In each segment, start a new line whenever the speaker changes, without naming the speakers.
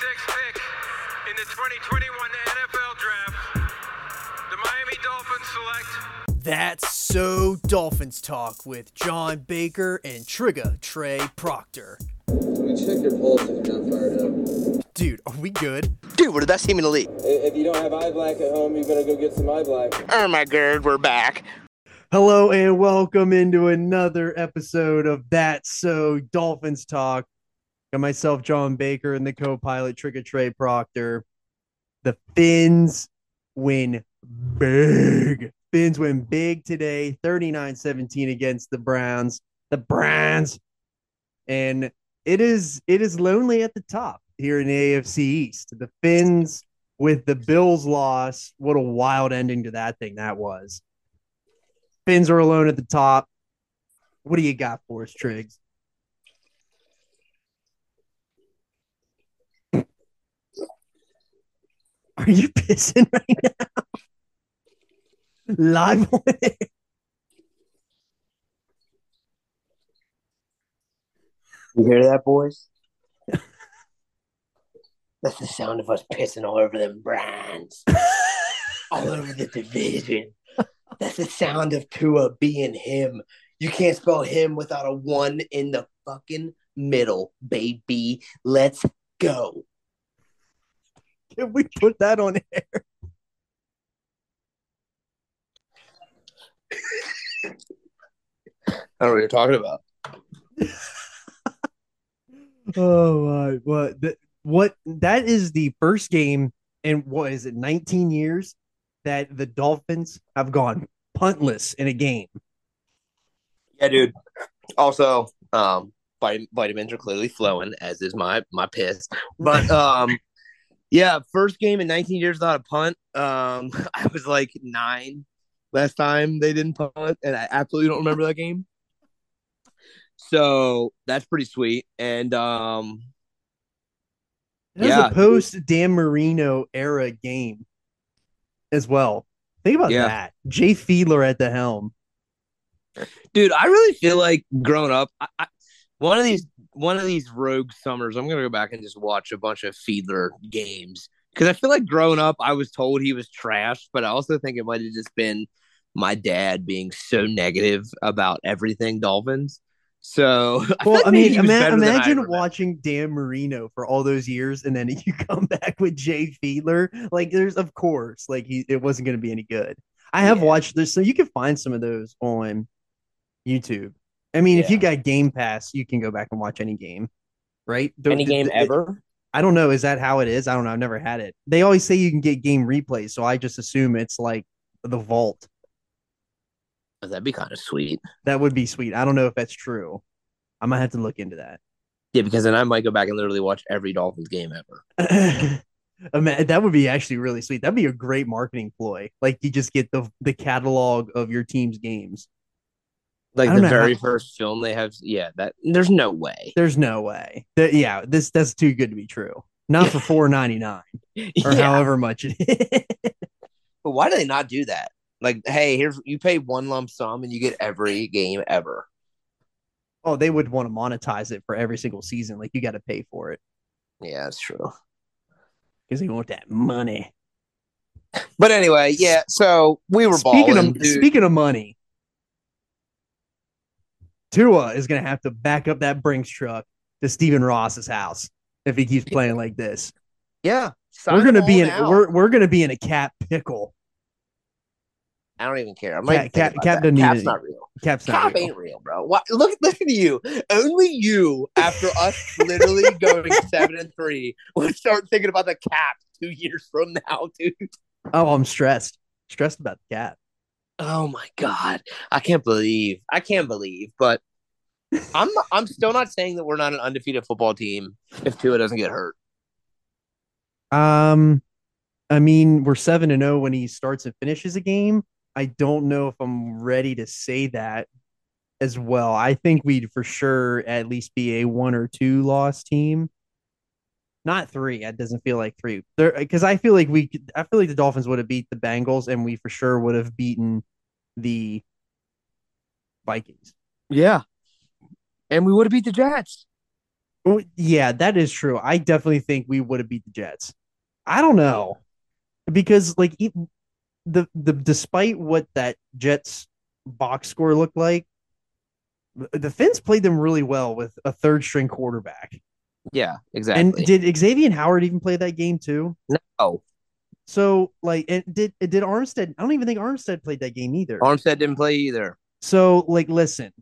pick in the 2021 NFL Draft, the Miami Dolphins select
That's so Dolphins talk with John Baker and Trigga Trey Proctor.
Let me check your pulse if you're not fired up.
Dude, are we good?
Dude, we're the best team in the league.
If you don't have eye black at home, you better go get some eye black.
Oh my god, we're back.
Hello and welcome into another episode of That's So Dolphins Talk. Got myself, John Baker, and the co-pilot Trigga Trey Proctor. The Fins win big. Fins win big today, 39-17 against the Browns. The Browns. And it is it is lonely at the top here in the AFC East. The Fins with the Bills loss. What a wild ending to that thing that was. Fins are alone at the top. What do you got for us, Triggs? Are you pissing right now? Live on it.
You hear that, boys? That's the sound of us pissing all over them Browns. all over the division. That's the sound of Tua being him. You can't spell him without a one in the fucking middle, baby. Let's go.
Can we put that on air?
I don't know what you're talking about.
Oh my! What? What? That is the first game in what is it? 19 years that the Dolphins have gone puntless in a game.
Yeah, dude. Also, um, vit- vitamins are clearly flowing, as is my my piss. But um, yeah, first game in 19 years without a punt. Um, I was like nine last time they didn't punt, and I absolutely don't remember that game. So that's pretty sweet. And um,
It was
Yeah.
a post Dan Marino era game as well. Think about
Yeah.
that. Jay Fiedler at the helm.
dude, I really feel like growing up, I, I, one of these one of these rogue summers, I'm gonna go back and just watch a bunch of Fiedler games because I feel like growing up, I was told he was trash, but I also think it might have just been my dad being so negative about everything Dolphins. So, I
Well,
like
I mean, ima-
than I
imagine watching Dan Marino for all those years, and then you come back with Jay Fiedler. Like, there's of course, like he, it wasn't going to be any good. I have
Yeah.
watched this, so you can find some of those on YouTube. I mean, if you got Game Pass, you can go back and watch any game, right? Don't-
any
th-
game
th-
ever.
I don't know. Is that how it is? I don't know. I've never had it. They always say you can get game replays, so I just assume it's like the vault.
Oh, that'd be kind of sweet.
That would be sweet. I don't know if that's true. I might have to look into that.
Yeah, because then I might go back and literally watch every Dolphins game ever.
Ima- that would be actually really sweet. That'd be a great marketing ploy. Like you just get the the catalog of your team's games.
Like the
know
very
how-
first film they have. Yeah, that there's no way.
There's no way. That yeah, this that's too good to be true. Not for four ninety nine or
Yeah.
however much it is.
But why do they not do that? Like, hey, here's you pay one lump sum and you get every game ever.
oh, they would want to monetize it for every single season. Like you got to pay for it
Yeah, that's true.
because they want that money.
But anyway, yeah. So we were
speaking
balling.
of
dude.
speaking of money, Tua is gonna have to back up that Brinks truck to Stephen Ross's house if he keeps playing like this.
yeah,
we're gonna be in we're we're gonna be in a cap pickle.
I don't even care. I'm
Cap- Cap- Cap
about
doesn't
that. Cap's not real.
Cap's not
Cap
real.
ain't real, bro. Look, listen to you. Only you, after us literally going seven and three, would start thinking about the cap two years from now, dude.
Oh, I'm stressed. Stressed about the cap.
Oh my god, I can't believe. I can't believe, but I'm I'm still not saying that we're not an undefeated football team if Tua doesn't get hurt.
Um, I mean, we're seven and zero when he starts and finishes a game. I don't know if I'm ready to say that as well. I think we'd for sure at least be a one or two loss team. Not three. It doesn't feel like three. There because I feel like we I feel like the Dolphins would have beat the Bengals and we for sure would have beaten the Vikings.
Yeah, and we would have beat the Jets.
Oh, yeah, that is true. I definitely think we would have beat the Jets. I don't know because like the the despite what that Jets box score looked like, the Fins played them really well with a third string quarterback.
Yeah, exactly.
And did Xavier Howard even play that game too?
no,
So like, and did did Armstead? I don't even think Armstead played that game either.
Armstead didn't play either.
So like, listen,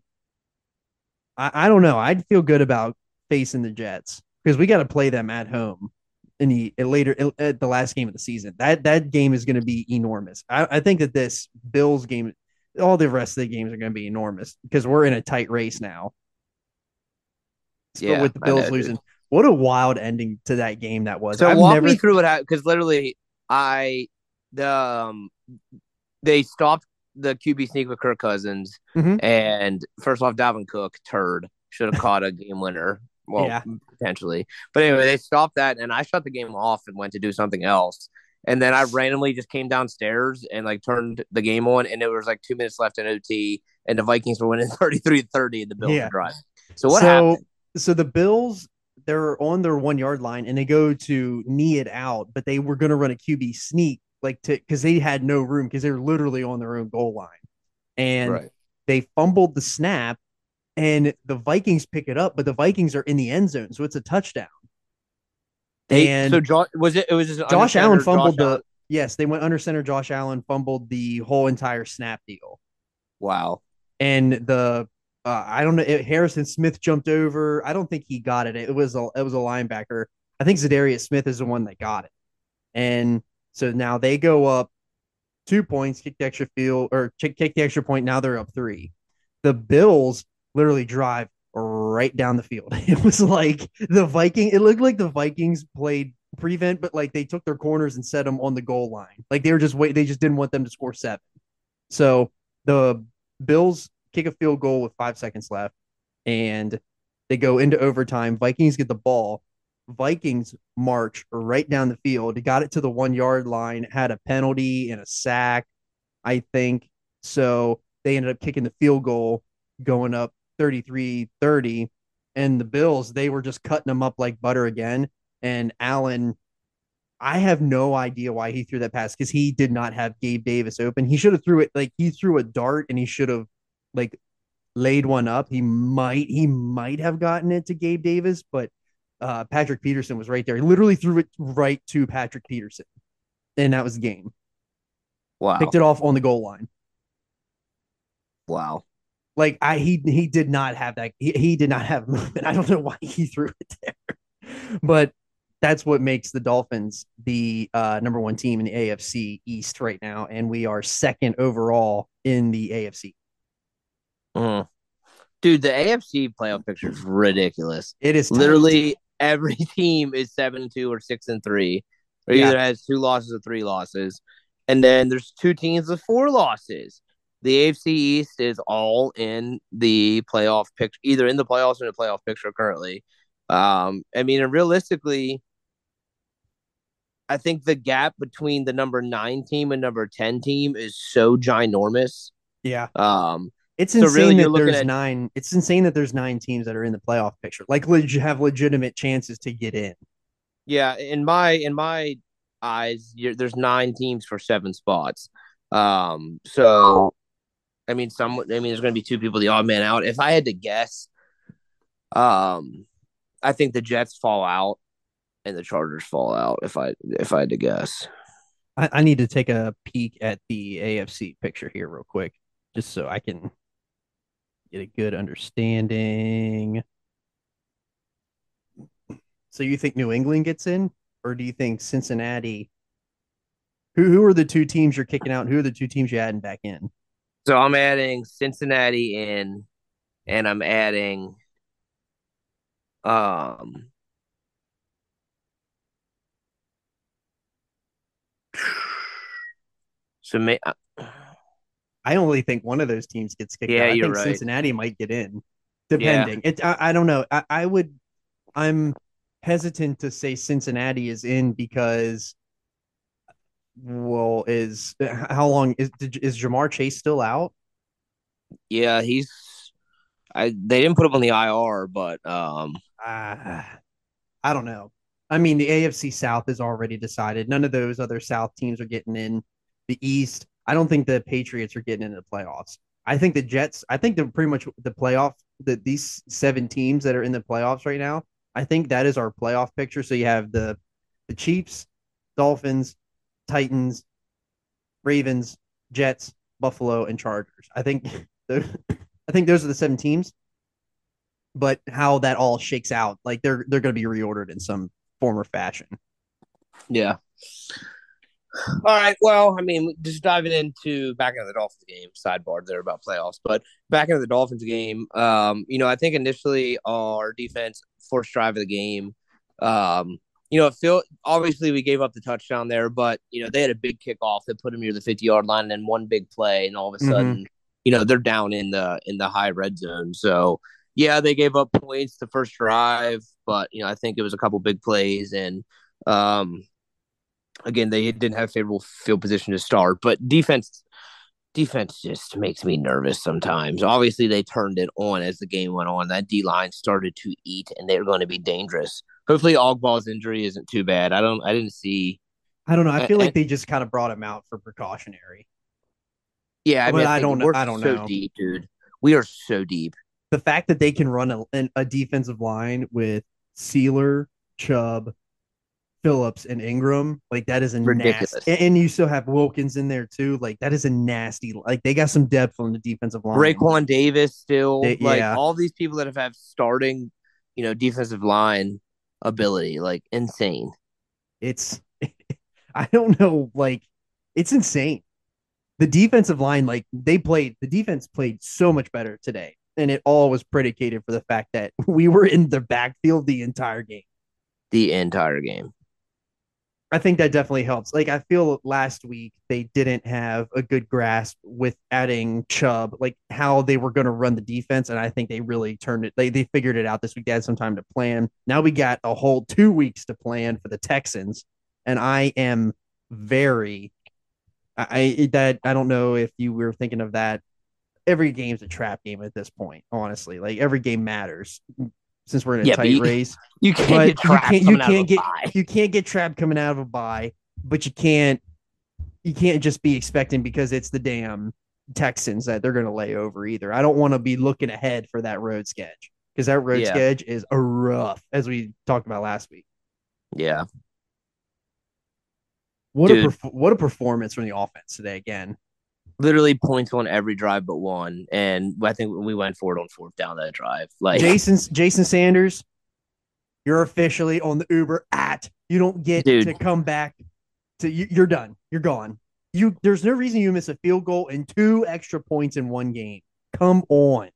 I, I don't know. I'd feel good about facing the Jets because we got to play them at home in the later at the last game of the season. That that game is going to be enormous. I, I think that this Bills game, all the rest of the games are going to be enormous because we're in a tight race now. Still
Yeah,
with the Bills losing. What a wild ending to that game that was.
So
I've
walk
never
me through it because literally, I the um, they stopped the QB sneak with Kirk Cousins,
Mhm.
and first off, Dalvin Cook turd should have caught a game winner. Well,
Yeah.
potentially, but anyway, they stopped that, and I shut the game off and went to do something else. And then I randomly just came downstairs and like turned the game on, and it was like two minutes left in OT, and the Vikings were winning 33-30 in the Bills
Yeah.
drive. So what
so,
happened?
So the Bills, they're on their one yard line and they go to knee it out, but they were going to run a QB sneak, like to because they had no room because they were literally on their own goal line, and
Right.
they fumbled the snap, and the Vikings pick it up, but the Vikings are in the end zone, so it's a touchdown.
They,
and
so Josh was it? It was
Josh Allen fumbled
Josh
the
Allen-
yes, they went under center. Josh Allen fumbled the whole entire snap deal.
Wow.
and the uh, I don't know it, Harrison Smith jumped over. I don't think he got it. It was a it was a linebacker. I think Za'Darius Smith is the one that got it. And so now they go up two points, kick the extra field or kick, kick the extra point. Now they're up three. The Bills literally drive right down the field. It was like the Viking. It looked like the Vikings played prevent, but like they took their corners and set them on the goal line. Like they were just wait. They just didn't want them to score seven. So the Bills kick a field goal with five seconds left, and they go into overtime. Vikings get the ball. Vikings march right down the field. Got it to the one yard line, had a penalty and a sack, I think. So they ended up kicking the field goal, going up 33 30. And the Bills, they were just cutting them up like butter again. And Allen, I have no idea why he threw that pass because he did not have Gabe Davis open. He should have threw it like he threw a dart and he should have like laid one up. He might he might have gotten it to Gabe Davis, but uh, Patrick Peterson was right there. He literally threw it right to Patrick Peterson, and that was the game.
Wow.
Picked it off on the goal line.
Wow.
Like I he he did not have that. He, he did not have movement. I don't know why he threw it there, but that's what makes the Dolphins the uh, number one team in the AFC East right now, and we are second overall in the AFC.
Mm. Dude, the AFC playoff picture is ridiculous.
It is tight.
Literally every team is seven and two or six and three, or
Yeah.
either has two losses or three losses. And then there's two teams with four losses. The AFC East is all in the playoff picture, either in the playoffs or in the playoff picture currently. Um, I mean, and realistically, I think the gap between the number nine team and number ten team is so ginormous.
yeah.
Um,
It's
So
insane
really
that there's
at-
nine. It's insane that there's nine teams that are in the playoff picture. Like, leg- have legitimate chances to get in.
Yeah, in my in my eyes, you're, there's nine teams for seven spots. Um, so I mean, some. I mean, there's going to be two people the odd man out. If I had to guess, um, I think the Jets fall out and the Chargers fall out. If I if I had to guess,
I, I need to take a peek at the AFC picture here real quick, just so I can get a good understanding. So you think New England gets in, or do you think Cincinnati? Who who are the two teams you're kicking out? and Who are the two teams you're adding back in?
so I'm adding Cincinnati in, and I'm adding, um. So may,
I only think one of those teams gets kicked
Yeah,
out. I
you're
think
right.
Cincinnati might get in, depending. It I, I don't know. I, I would. I'm hesitant to say Cincinnati is in because, well, is how long is is Ja'Marr Chase still out?
Yeah, he's. I they didn't put him on the IR, but um,
Uh, I don't know. I mean, the AFC South is already decided. None of those other South teams are getting in. The East, I don't think the Patriots are getting into the playoffs. I think the Jets, I think they're pretty much the playoff, that these seven teams that are in the playoffs right now, I think that is our playoff picture. So you have the the Chiefs, Dolphins, Titans, Ravens, Jets, Buffalo, and Chargers. I think I think those are the seven teams. But how that all shakes out, like they're they're going to be reordered in some form or fashion.
Yeah. All right. Well, I mean, just diving into back into the Dolphins game, sidebar there about playoffs, but back into the Dolphins game, um, you know, I think initially our defense forced drive of the game. Um, you know, Phil, obviously we gave up the touchdown there, but, you know, they had a big kickoff that put them near the 50 yard line and then one big play. And all of a sudden, mm-hmm. you know, they're down in the, in the high red zone. So, yeah, they gave up points the first drive, but, you know, I think it was a couple big plays and, um, again, they didn't have favorable field position to start, but defense defense just makes me nervous sometimes. Obviously, they turned it on as the game went on. That D line started to eat, and they're going to be dangerous. Hopefully, Ogbah's injury isn't too bad. I don't. I didn't see.
I don't know. I feel like they just kind of brought him out for precautionary.
Yeah, I
mean,
I,
I don't.
We're
I don't
so
know,
deep, dude. We are so deep.
The fact that they can run a, a defensive line with Sieler, Chubb, Phillips and Ingram, like that is a ridiculous. Nasty, and you still have Wilkins in there too. Like that is a nasty. Like they got some depth on the defensive line.
Raekwon Davis still, they, like yeah. all these people that have had starting, you know, defensive line ability, like insane.
It's, I don't know, like it's insane. The defensive line, like they played, the defense played so much better today, and it all was predicated for the fact that we were in the backfield the entire game.
The entire game.
I think that definitely helps. Like I feel last week they didn't have a good grasp with adding Chubb, like how they were going to run the defense, and I think they really turned it. They they figured it out this week. They had some time to plan. Now we got a whole two weeks to plan for the Texans, and I am very, I that I don't know if you were thinking of that. Every game's a trap game at this point. Honestly, like every game matters since we're in a
yeah,
tight
you,
race.
You can't get trapped.
You can't, you can't get you can't get trapped coming out of a bye, but you can't you can't just be expecting because it's the damn Texans that they're going to lay over either. I don't want to be looking ahead for that road sketch because that road yeah. sketch is a rough, as we talked about last week.
Yeah.
What Dude. a what a performance from the offense today again
literally points on every drive but one. And I think we went for it on fourth down that drive. Like
Jason Jason Sanders, you're officially on the Uber at. You don't get Dude. to come back to you, you're done. You're gone. You there's no reason you miss a field goal and two extra points in one game. Come on.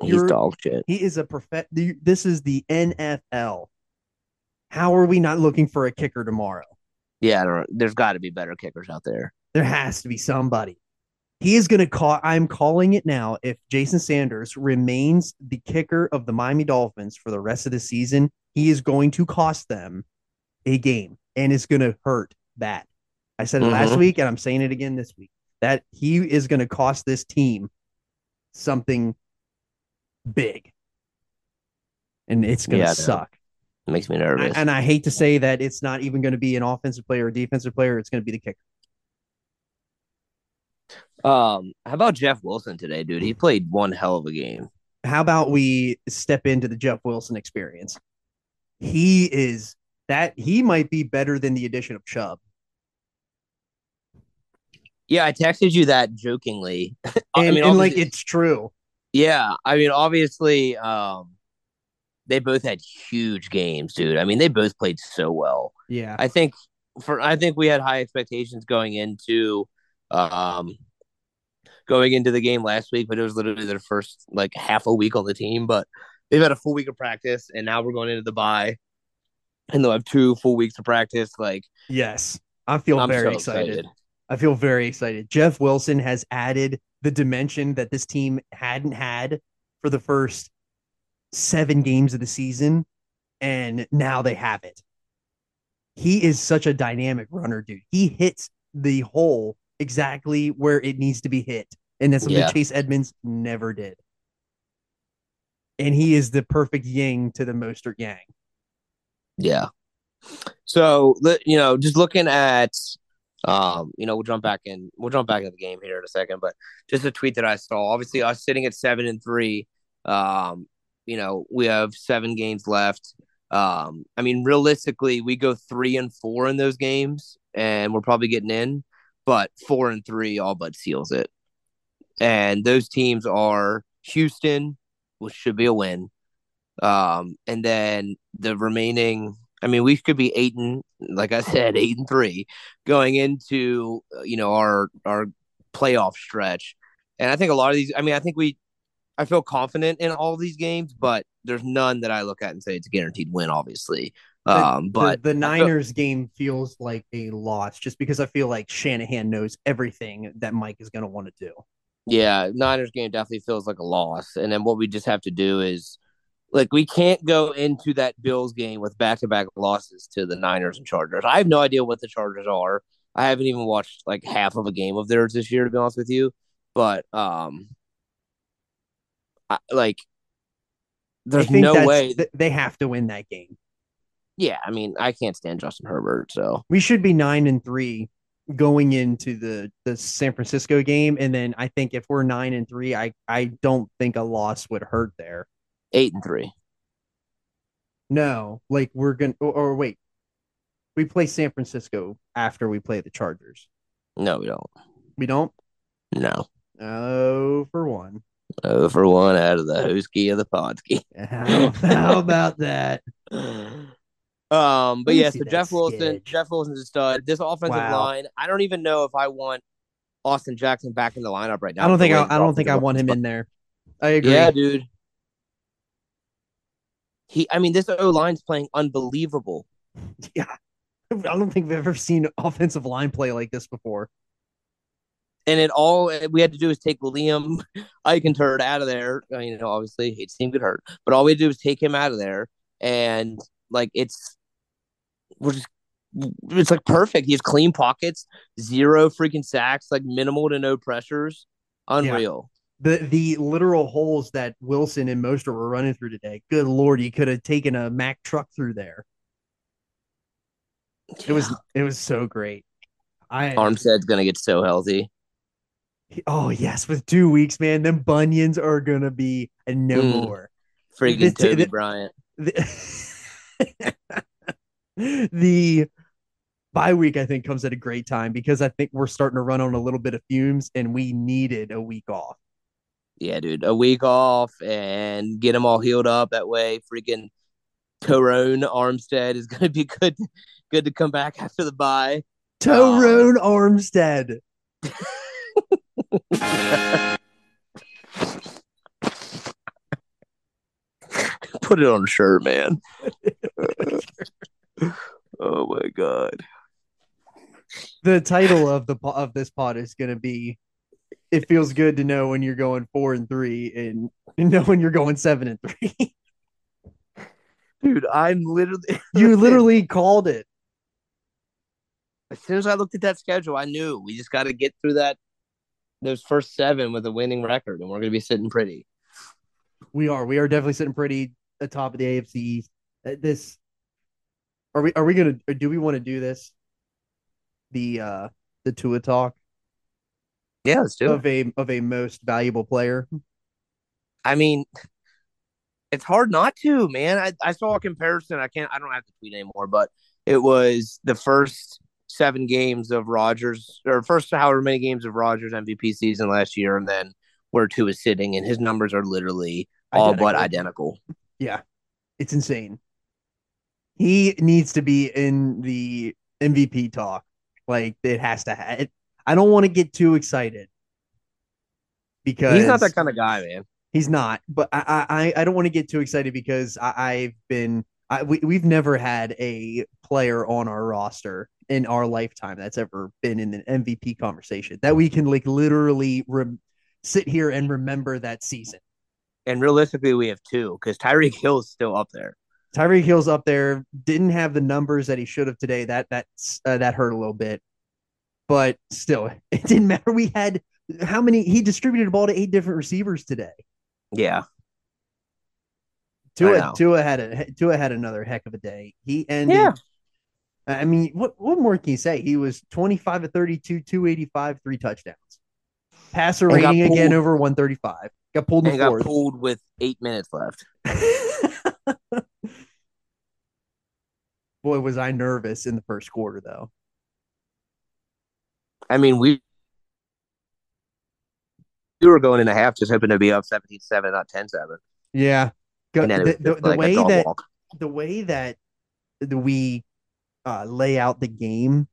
He's you're, dog shit.
He is a perfect. This is the NFL. How are we not looking for a kicker tomorrow?
Yeah, there's got to be better kickers out there.
There has to be somebody. He is going to call. I'm calling it now. If Jason Sanders remains the kicker of the Miami Dolphins for the rest of the season, he is going to cost them a game and it's going to hurt bad. I said it mm-hmm. last week and I'm saying it again this week that he is going to cost this team something big. And it's going to yeah, suck.
It makes me nervous.
And I hate to say that it's not even going to be an offensive player or defensive player. It's going to be the kicker.
Um, how about Jeff Wilson today, dude? He played one hell of a game.
How about we step into the Jeff Wilson experience? He is that he might be better than the addition of Chubb.
Yeah, I texted you that jokingly.
and, I mean, and like it's true.
Yeah, I mean, obviously, um, they both had huge games, dude. I mean, they both played so well.
Yeah,
I think for I think we had high expectations going into um going into the game last week, but it was literally their first like half a week on the team. But they've had a full week of practice, and now we're going into the bye, and they'll have two full weeks of practice. Like,
yes, I feel I'm very so excited. excited. I feel very excited. Jeff Wilson has added the dimension that this team hadn't had for the first seven games of the season, and now they have it. He is such a dynamic runner, dude. He hits the hole exactly where it needs to be hit. And that's something yeah. Chase Edmonds never did. and he is the perfect yin to the Mostert Yang.
Yeah. So you know, just looking at, um, you know, we'll jump back in. We'll jump back into the game here in a second, but just a tweet that I saw. Obviously, us sitting at seven and three. Um, you know, we have seven games left. Um, I mean, realistically, we go three and four in those games, and we're probably getting in. But four and three all but seals it. And those teams are Houston, which should be a win. Um, and then the remaining, I mean, we could be eight and, like I said, eight and three going into uh, you know our our playoff stretch. And I think a lot of these, I mean, I think we, I feel confident in all these games, but there's none that I look at and say it's a guaranteed win, obviously. Um, but
the, the Niners game feels like a loss just because I feel like Shanahan knows everything that Mike is going to want to do.
Yeah, Niners game definitely feels like a loss. And then what we just have to do is like we can't go into that Bills game with back to back losses to the Niners and Chargers. I have no idea what the Chargers are. I haven't even watched like half of a game of theirs this year, to be honest with you. But um I, like there's no way
th- they have to win that game.
Yeah, I mean I can't stand Justin Herbert, so
We should be nine and three going into the the San Francisco game, and then I think if we're nine and three, I I don't think a loss would hurt there.
eight and three.
No, like we're gonna or, or wait, we play San Francisco after we play the Chargers.
No, we don't.
We don't.
No.
Oh, for one.
Oh, for one out of the hosky of the podski.
How, how about that?
Um, but yeah, so Jeff Wilson. Jeff Wilson's a stud. This offensive
Wow.
line, I don't even know if I want Austin Jackson back in the lineup right now.
I don't think I, I don't think I want him in there. I agree.
Yeah, dude. He, I mean, this O line's playing unbelievable.
Yeah, I don't think we've ever seen offensive line play like this before.
And it all we had to do is take Liam Eichenturd out of there. I mean, you know, obviously, hate to see him get hurt, but all we had to do was take him out of there, and like it's we're just it's like perfect. He has clean pockets, zero freaking sacks, like minimal to no pressures. Unreal.
The the literal holes that Wilson and Mostert were running through today. Good lord, you could have taken a Mack truck through there. It was it was so great. I
Armstead's gonna get so healthy.
oh yes, with two weeks, man, them bunions are gonna be no
Mm.
more.
Freaking Toby
the-
Bryant.
The, the bye week, I think, comes at a great time because I think we're starting to run on a little bit of fumes and we needed a week off.
Yeah, dude, a week off and get them all healed up. That way, freaking Tyrone Armstead is gonna be good, good to come back after the bye.
Tyrone um, Armstead.
Put it on a shirt, man. oh my god.
The title of the po- of this pod is going to be "It feels good to know when you're going four and three and and know when you're going seven and three."
Dude, I'm literally
you literally called it.
as soon as I looked at that schedule, I knew we just got to get through that those first seven with a winning record, and we're gonna be sitting pretty.
We are. We are definitely sitting pretty atop of the AFC East. Uh, This are we? Are we gonna? Do we want to do this? The uh the Tua talk
Yeah, let's do it.
of a of a most valuable player.
I mean, it's hard not to, man. I, I saw a comparison. I can't. I don't have to tweet anymore, but it was the first seven games of Rodgers, or first however many games of Rodgers MVP season last year, and then where Tua is sitting, and his numbers are literally all but identical.
Yeah, it's insane. He needs to be in the MVP talk. Like it has to. Ha- it, I don't want to get too excited because
He's not that kind of guy, man.
He's not, but I I I don't want to get too excited because I, I've been I we we've never had a player on our roster in our lifetime that's ever been in an MVP conversation that we can like literally rem- sit here and remember that season.
And realistically, we have two because Tyreek Hill is still up there.
Tyreek Hill's up there, didn't have the numbers that he should have today. That that's uh, that hurt a little bit, but still, it didn't matter. We had how many? He distributed the ball to eight different receivers today.
Yeah.
Tua. Tua had a Tua had another heck of a day. He ended.
Yeah.
I mean, what what more can you say? He was 25 to 32, 285, three touchdowns. Passer
And
rating again over 135. Got pulled
and got pulled with eight minutes left.
Boy, was I nervous in the first quarter though.
I mean, we we were going in a half just hoping to be up 17-7, not 10-7.
Yeah. Go,
And then it
the, the, the
like
way that
walk.
the way that we uh, lay out the game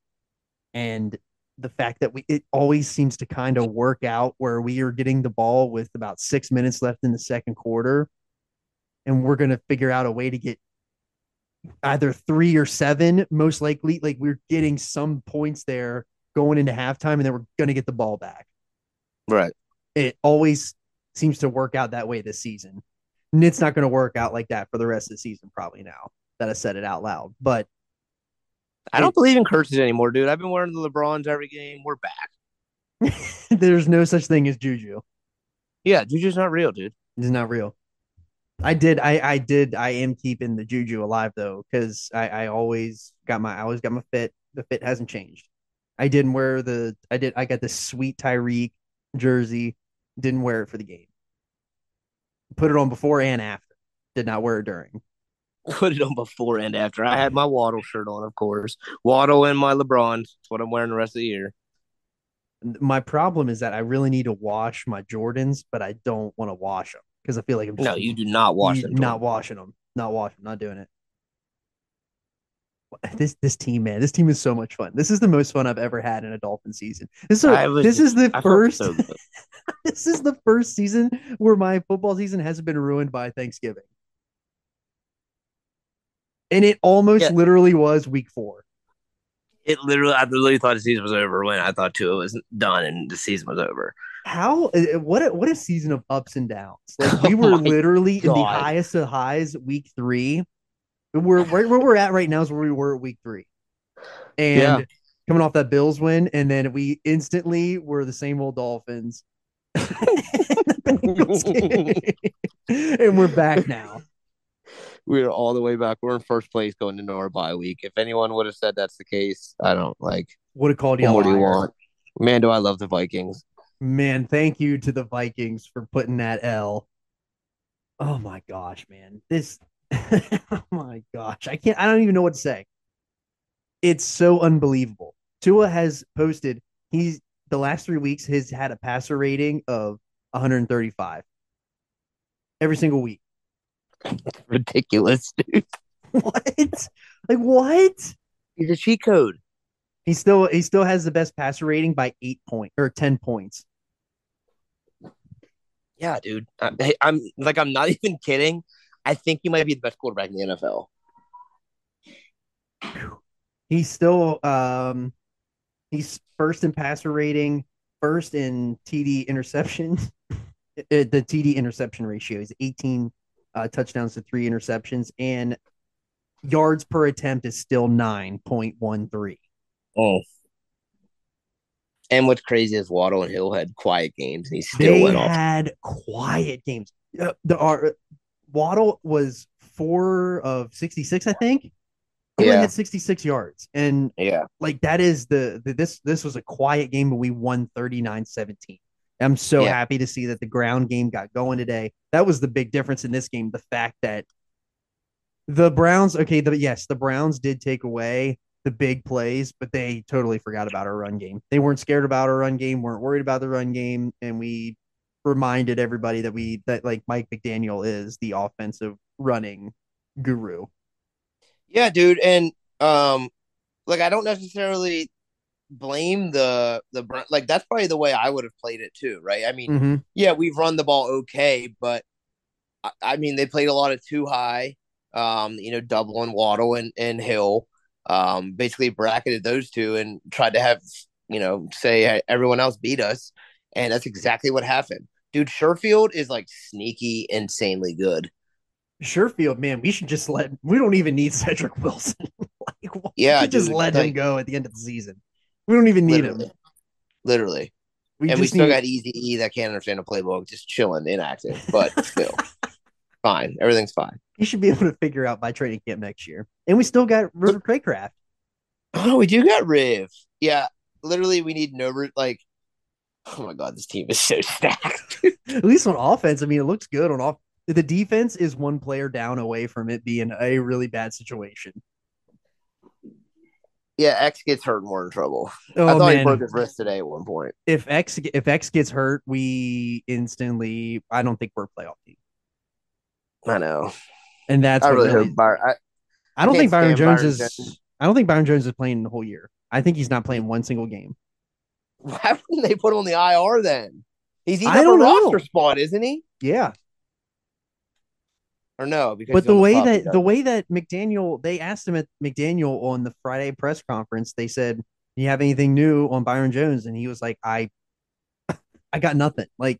and the fact that we it always seems to kind of work out where we are getting the ball with about six minutes left in the second quarter and we're going to figure out a way to get either three or seven most likely like we're getting some points there going into halftime and then we're going to get the ball back
Right.
it always seems to work out that way this season. And it's not going to work out like that for the rest of the season, probably now that I said it out loud. But
I don't believe in curses anymore, dude. I've been wearing the LeBrons every game. We're back.
there's no such thing as juju.
Yeah, Juju's not real, dude.
It's not real. I did, I, I did, I am keeping the juju alive though, because I, I always got my, I always got my fit. The fit hasn't changed. I didn't wear the, I did, I got the sweet Tyreek jersey. Didn't wear it for the game. Put it on before and after. Did not wear it during.
Put it on before and after. I had my Waddle shirt on, of course. Waddle and my LeBron. That's what I'm wearing the rest of the year.
my problem is that I really need to wash my Jordans, but I don't want to wash them because I feel like I'm just
No, you do not wash them.
not washing them, not washing, not doing it. This this team, man, this team is so much fun. This is the most fun I've ever had in a Dolphin season. This is
I was
this is the
I
first
so
this is the first season where my football season hasn't been ruined by Thanksgiving. And it almost
Yeah.
literally was week four.
It literally, I literally thought the season was over when I thought Tua was done and the season was over.
How uh, what a, what a season of ups and downs. Like we
Oh
were
my
literally in the highest of highs week three. We're right where we're at right now is where we were at week three. And
Yeah.
coming off that Bills win, and then we instantly were the same old Dolphins. The Bengals game. and we're back now.
We are all the way back. We're in first place going into our bye week. If anyone would have said that's the case, I don't like.
Would have called you
What do you want? Man, do I love the Vikings.
Man, thank you to the Vikings for putting that L. Oh my gosh, man. This oh my gosh. I can't I don't even know what to say. It's so unbelievable. Tua has posted he's the last 3 weeks has had a passer rating of 135 every single week.
Ridiculous, dude.
What? Like what?
He's a cheat code.
He still he still has the best passer rating by 8 points or 10 points.
Yeah, dude. I, hey, I'm like, I'm not even kidding. I think he might be the best quarterback in the NFL.
He's still um he's first in passer rating, first in TD interception. Uh, the TD interception ratio is 18 uh, touchdowns to three interceptions, and yards per attempt is still 9.13.
Oh. And what's crazy is Waddle and Hill had quiet games, and he still
They
went off.
had quiet games. Uh, the our, Waddle was four of 66, I think. He
Yeah.
had 66 yards, and
Yeah,
like that is the, the this this was a quiet game but we won 39-17 i'm so
Yeah.
happy to see that the ground game got going today that was the big difference in this game the fact that the browns okay the yes the browns did take away the big plays but they totally forgot about our run game they weren't scared about our run game weren't worried about the run game and we reminded everybody that we that like mike mcdaniel is the offensive running guru
yeah, dude. And um, like I don't necessarily blame the the like that's probably the way I would have played it too, right? I mean,
Mhm.
yeah, we've run the ball okay, but I, I mean they played a lot of two high. Um, you know, double and Waddle and, and Hill. Um, basically bracketed those two and tried to have you know say everyone else beat us, and that's exactly what happened. Dude, Sherfield is like sneaky, insanely good.
Sherfield, man, we should just let. We don't even need Cedric Wilson. like, we
Yeah,
should just
dude,
let him go at the end of the season. We don't even need
Literally,
him.
literally.
We
and we still
need.
got Easy E that can't understand a playbook, just chilling, inactive, but still fine. Everything's fine.
He should be able to figure out by training camp next year. And we still got River Cracraft.
Oh, we do got Riv. Yeah, literally, we need no root. Like, oh my god, this team is so stacked.
At least on offense, I mean, it looks good on off. The defense is one player down away from it being a really bad situation.
yeah, X gets hurt and we're in trouble.
Oh
I thought he broke his wrist today at one point.
if X if X gets hurt, we instantly. I don't think we're a playoff team,
I know.
And that's
I really,
really.
hope Byron. I,
I don't think Byron Jones
Byron
is.
Jones.
I don't think Byron Jones is playing the whole year. I think he's not playing one single game.
why wouldn't they put him on the IR then? He's
I
a
know.
roster spot, isn't he?
Yeah,
Or no? Because
but the way that the way that McDaniel they asked him at McDaniel on the Friday press conference, they said, "Do you have anything new on Byron Jones?" And he was like, "I, I got nothing." Like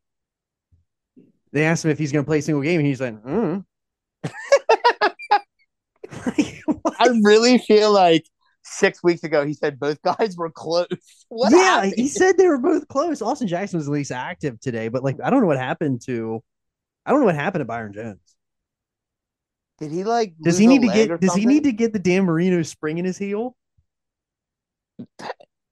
they asked him if he's going to play a single game, and he's like, "Hmm."
I really feel like six weeks ago he said both guys were close. What
yeah,
happened?
he said they were both close. Austin Jackson was at least active today, but like I don't know what happened to, I don't know what happened to Byron Jones.
Did he like?
Does he need to get? Does he need to get the Dan Marino spring in his heel?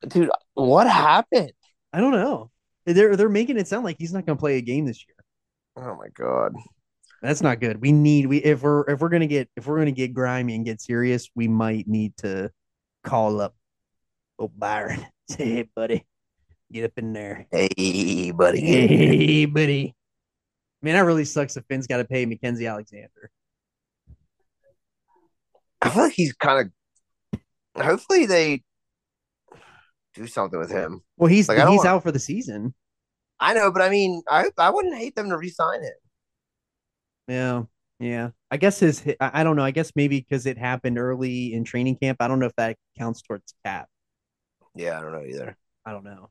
Dude, what happened?
I don't know. They're they're making it sound like he's not going to play a game this year.
Oh my god.
That's not good. We need we if we're if we're gonna get if we're gonna get grimy and get serious, we might need to call up oh Byron. Say, hey buddy, get up in there.
Hey, buddy.
Hey buddy. Man, that really sucks if Finn's gotta pay Mackenzie Alexander.
I feel like he's kind of. Hopefully they do something with him.
Well, he's
Like,
he's
want-
out for the season.
I know, but I mean, I I wouldn't hate them to re-sign him.
Yeah. Yeah. I guess his I don't know. I guess maybe because it happened early in training camp. I don't know if that counts towards cap.
Yeah, I don't know either.
I don't know.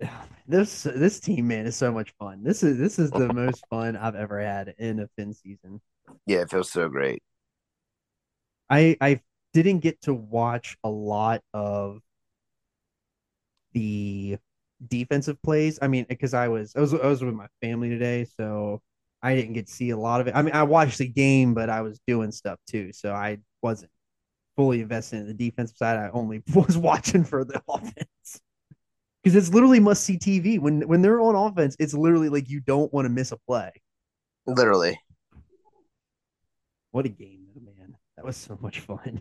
This this team, man, is so much fun. This is this is the most fun I've ever had in a Fin season.
Yeah, it feels so great.
I I didn't get to watch a lot of the defensive plays. I mean, because I was I was I was with my family today, so I didn't get to see a lot of it. I mean, I watched the game, but I was doing stuff too, so I wasn't fully invested in the defensive side. I only was watching for the offense. Because it's literally must see TV. When when they're on offense, it's literally like you don't want to miss a play.
Literally.
What a game, man! That was so much fun.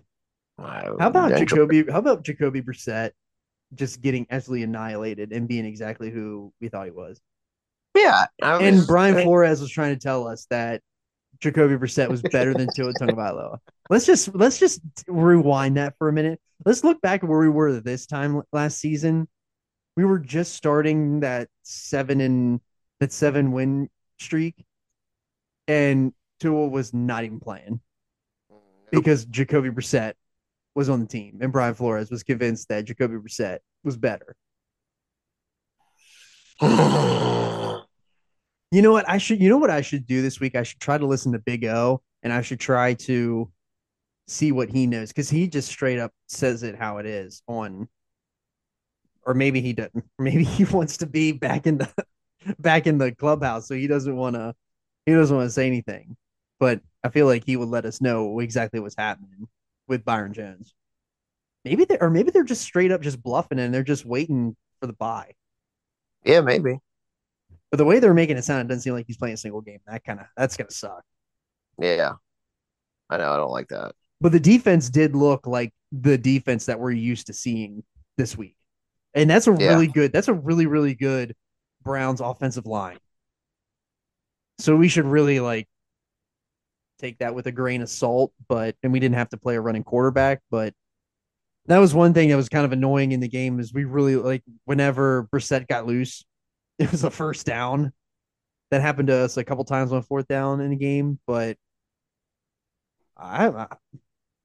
How
How about Jacoby? How about Jacoby Brissett just getting absolutely annihilated and being exactly who we thought he was?
Yeah, I
And Brian
I-
Flores was trying to tell us that Jacoby Brissett was better than Tua Tagovailoa. Let's just let's just rewind that for a minute. Let's look back at where we were this time last season. We were just starting that seven and that seven win streak, and Tua was not even playing mm, because Jacoby Brissett was on the team, and Brian Flores was convinced that Jacoby Brissett was better. You know what? I should. You know what I should do this week? I should try to listen to Big O, and I should try to see what he knows because he just straight up says it how it is on. Or maybe he doesn't. Maybe he wants to be back in the back in the clubhouse, so he doesn't want to. He doesn't want to say anything. But I feel like he would let us know exactly what's happening with Byron Jones. Maybe they or maybe they're just straight up just bluffing and they're just waiting for the bye.
yeah, maybe.
But the way they're making it sound, it doesn't seem like he's playing a single game. That kind of that's gonna suck.
Yeah, I know. I don't like that.
But the defense did look like the defense that we're used to seeing this week, and that's a
Yeah.
really good. That's a really really good Browns offensive line. So we should really like take that with a grain of salt. But and we didn't have to play a running quarterback, but that was one thing that was kind of annoying in the game is we really like whenever Brissett got loose, it was a first down. That happened to us a couple times on fourth down in the game, but I, I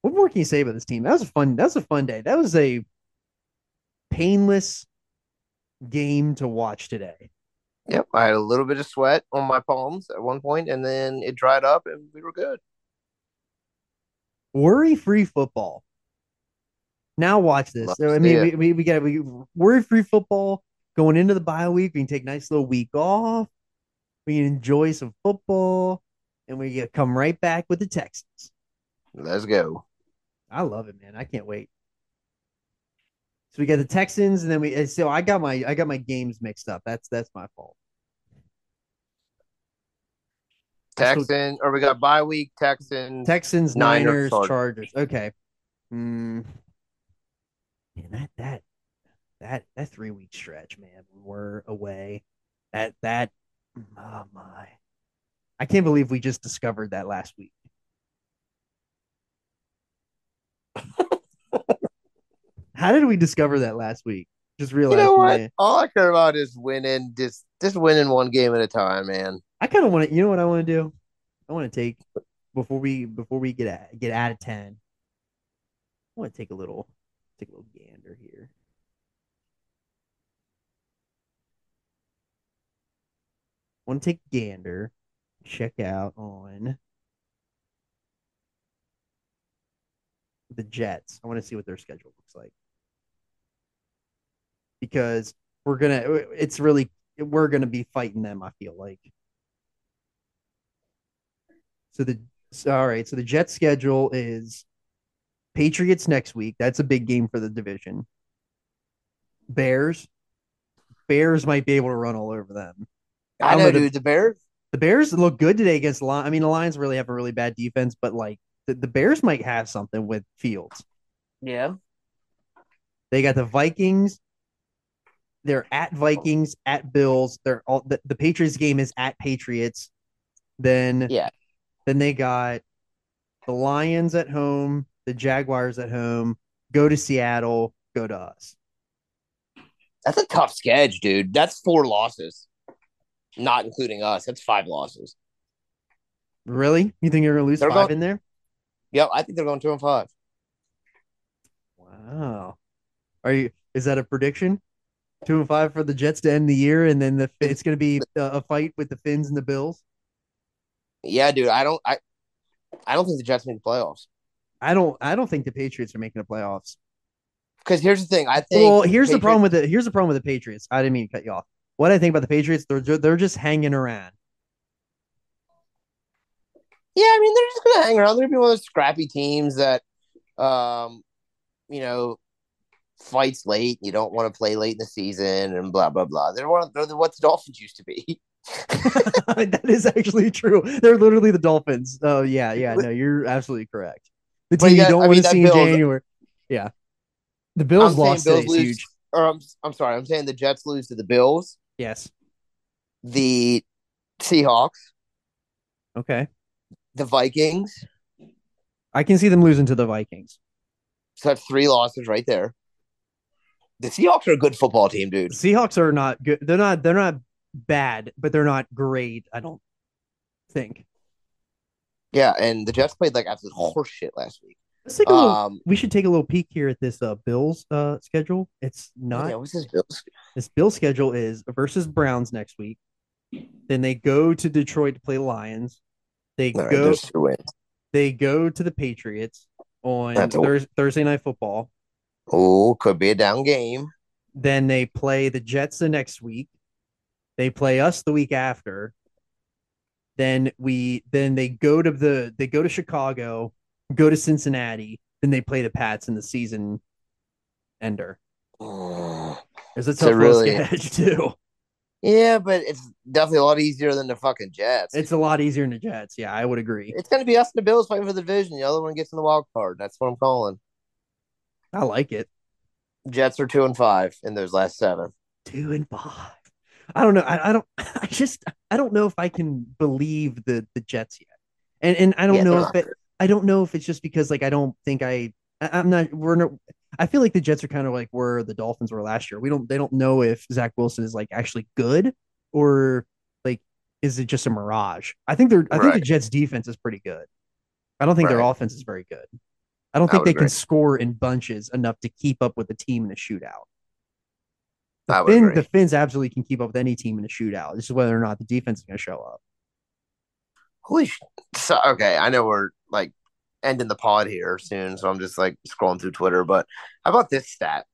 what more can you say about this team? That was a fun. That was a fun day. That was a painless game to watch today.
Yep, I had a little bit of sweat on my palms at one point, and then it dried up, and we were good.
Worry free football. Now watch this. So, I mean, we, we, we got we worry free football going into the bye week. We can take a nice little week off. We can enjoy some football, and we get come right back with the Texans.
Let's go.
I love it, man. I can't wait. So we got the Texans, and then we. So I got my I got my games mixed up. That's that's my fault.
Texans, or we got bye week Texans.
Texans,
Niners,
Niners,
Chargers.
Chargers. Okay. Hmm. Man, that that that that three week stretch, man. We're away. That that. Oh my! I can't believe we just discovered that last week. How did we discover that last week? Just
you know what?
man.
All I care about is winning. Just just winning one game at a time, man.
I kind of want to. You know what I want to do? I want to take before we before we get at, get out of ten. I want to take a little take a little gander here. I want to take gander, check out on the Jets. I want to see what their schedule looks like because we're gonna. It's really we're gonna be fighting them. I feel like. So the so, all right. So the Jets schedule is Patriots next week. That's a big game for the division. Bears. Bears might be able to run all over them.
I
I'm
know,
gonna-
dude. The Bears.
The Bears look good today against the Lions. I mean, the Lions really have a really bad defense, but like the, the Bears might have something with Fields.
Yeah.
They got the Vikings. They're at Vikings, at Bills. They're all the, the Patriots game is at Patriots. Then
Yeah.
Then they got the Lions at home, the Jaguars at home, go to Seattle, go to us.
That's a tough sketch, dude. That's four losses, not including us. That's five losses.
Really? You think you're gonna lose
They're
five
going-
in there?
Yep, I think they're going two and five.
Wow. Are you is that a prediction? Two and five for the Jets to end the year, and then the it's gonna be a, fight with the Fins and the Bills.
Yeah, dude. I don't. I. I don't think the Jets make the playoffs.
I don't I don't think the Patriots are making the playoffs.
Because here's the thing. I think.
Well, here's the
Patriots-
problem with the here's the problem with the Patriots. I didn't mean to cut you off. What I think about the Patriots, they're they're just hanging around.
Yeah, I mean they're just gonna hang around. They're gonna be one of those scrappy teams that, um, you know, fights late. You don't want to play late in the season and blah blah blah. They're one they're what the Dolphins used to be.
that is actually true. They're literally the Dolphins. Oh yeah, yeah. No, you're absolutely correct. The team
you
you don't
I
want
mean,
to see in January. Yeah, the Bills
I'm
lost
Bills lose,
huge.
or I'm I'm sorry. I'm saying the Jets lose to the Bills,
Yes.
the Seahawks,
Okay.
the Vikings.
I can see them losing to the Vikings.
So that's three losses right there. The Seahawks are a good football team, dude.
Seahawks are not good. They're not. They're not bad, but they're not great. I don't think.
Yeah, and the Jets played like absolute horse shit last week.
Let's take a little.
Um,
we should take a little peek here at this uh, Bills uh, schedule. It's not.
yeah, what's this Bills?
This Bill schedule is versus Browns next week. Then they go to Detroit to play Lions. They
All right,
go.
wins.
they go to the Patriots on Thursday night football.
Oh, could be a down game.
Then they play the Jets the next week. They play us the week after. Then we then they go to the they go to Chicago, go to Cincinnati, then they play the Pats in the season ender.
Oh.
There's a tough little
really-
sketch too.
Yeah, but it's definitely a lot easier than the fucking Jets.
It's a lot easier than the Jets. Yeah, I would agree.
It's going to be us and the Bills fighting for the division. The other one gets in the wild card. That's what I'm calling.
I like it.
Jets are two and five in those last seven.
Two and five. I don't know. I, I don't. I just. I don't know if I can believe the the Jets yet. And and I don't
Yeah,
know if it. I don't know if it's just because like I don't think I. I I'm not. We're not. I feel like the Jets are kind of like where the Dolphins were last year. We don't. They don't know if Zach Wilson is like actually good or like is it just a mirage. I think they're. I think the Jets defense is pretty good. I don't think their offense is very good. I don't
I
think they
agree.
can score in bunches enough to keep up with the team in a shootout.
Would
Finn,
agree.
the Fins absolutely can keep up with any team in a shootout. It's just whether or not the defense is going to show up.
Holy sh- so, okay, I know we're like ending the pod here soon, so I'm just like scrolling through Twitter. But how about this stat?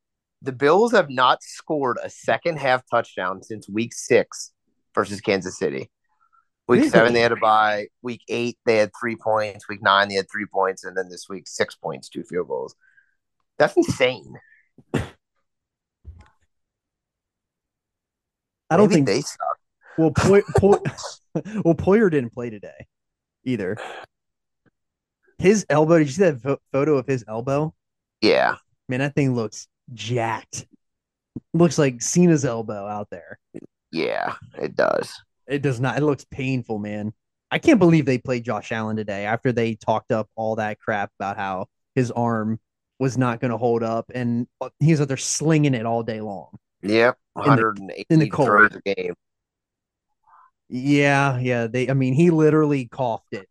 The Bills have not scored a second half touchdown since week six versus Kansas City. Week
Really?
seven, they had a bye. Week eight, they had three points. Week nine, they had three points. And then this week, six points, two field goals. That's insane.
I don't
Maybe
think
they suck.
well Poy, Poy, well Poyer didn't play today either. His elbow, did you see that pho- photo of his elbow?
Yeah.
Man, that thing looks jacked. Looks like Cena's elbow out there.
Yeah, it does.
It does not. It looks painful, man. I can't believe they played Josh Allen today after they talked up all that crap about how his arm was not going to hold up, and uh, he's out there slinging it all day long.
Yep. 180
in the cold.
throws a game.
Yeah, yeah. They, I mean, he literally coughed it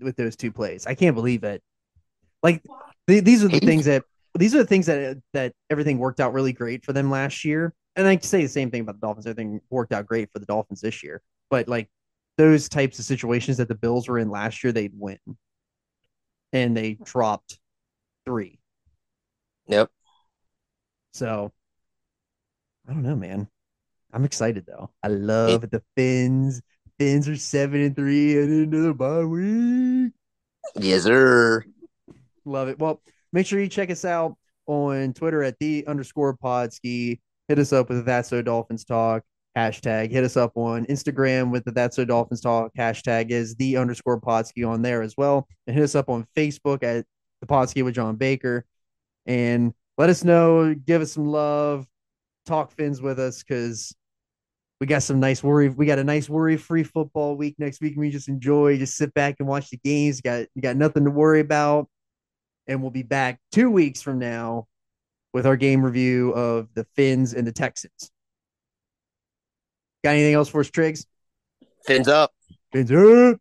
with those two plays. I can't believe it. Like th- these are the things that these are the things that that everything worked out really great for them last year. And I can say the same thing about the Dolphins. Everything worked out great for the Dolphins this year. But like those types of situations that the Bills were in last year, they'd win, and they dropped three.
Yep.
So I don't know, man. I'm excited though. I love the Fins. Fins are seven and three and into the bye week.
Yes, sir.
Love it. Well, make sure you check us out on Twitter at the underscore podski. Hit us up with That's So Dolphins Talk hashtag. Hit us up on Instagram with the That's So Dolphins Talk hashtag is the underscore podski on there as well. And hit us up on Facebook at the Podski with John Baker. And let us know, give us some love, talk fins with us because we got some nice worry. We got a nice worry-free football week next week. We just enjoy, just sit back and watch the games. Got you got nothing to worry about and we'll be back two weeks from now with our game review of the Fins and the Texans. Got anything else for us, Triggs?
Fins up.
Fins up.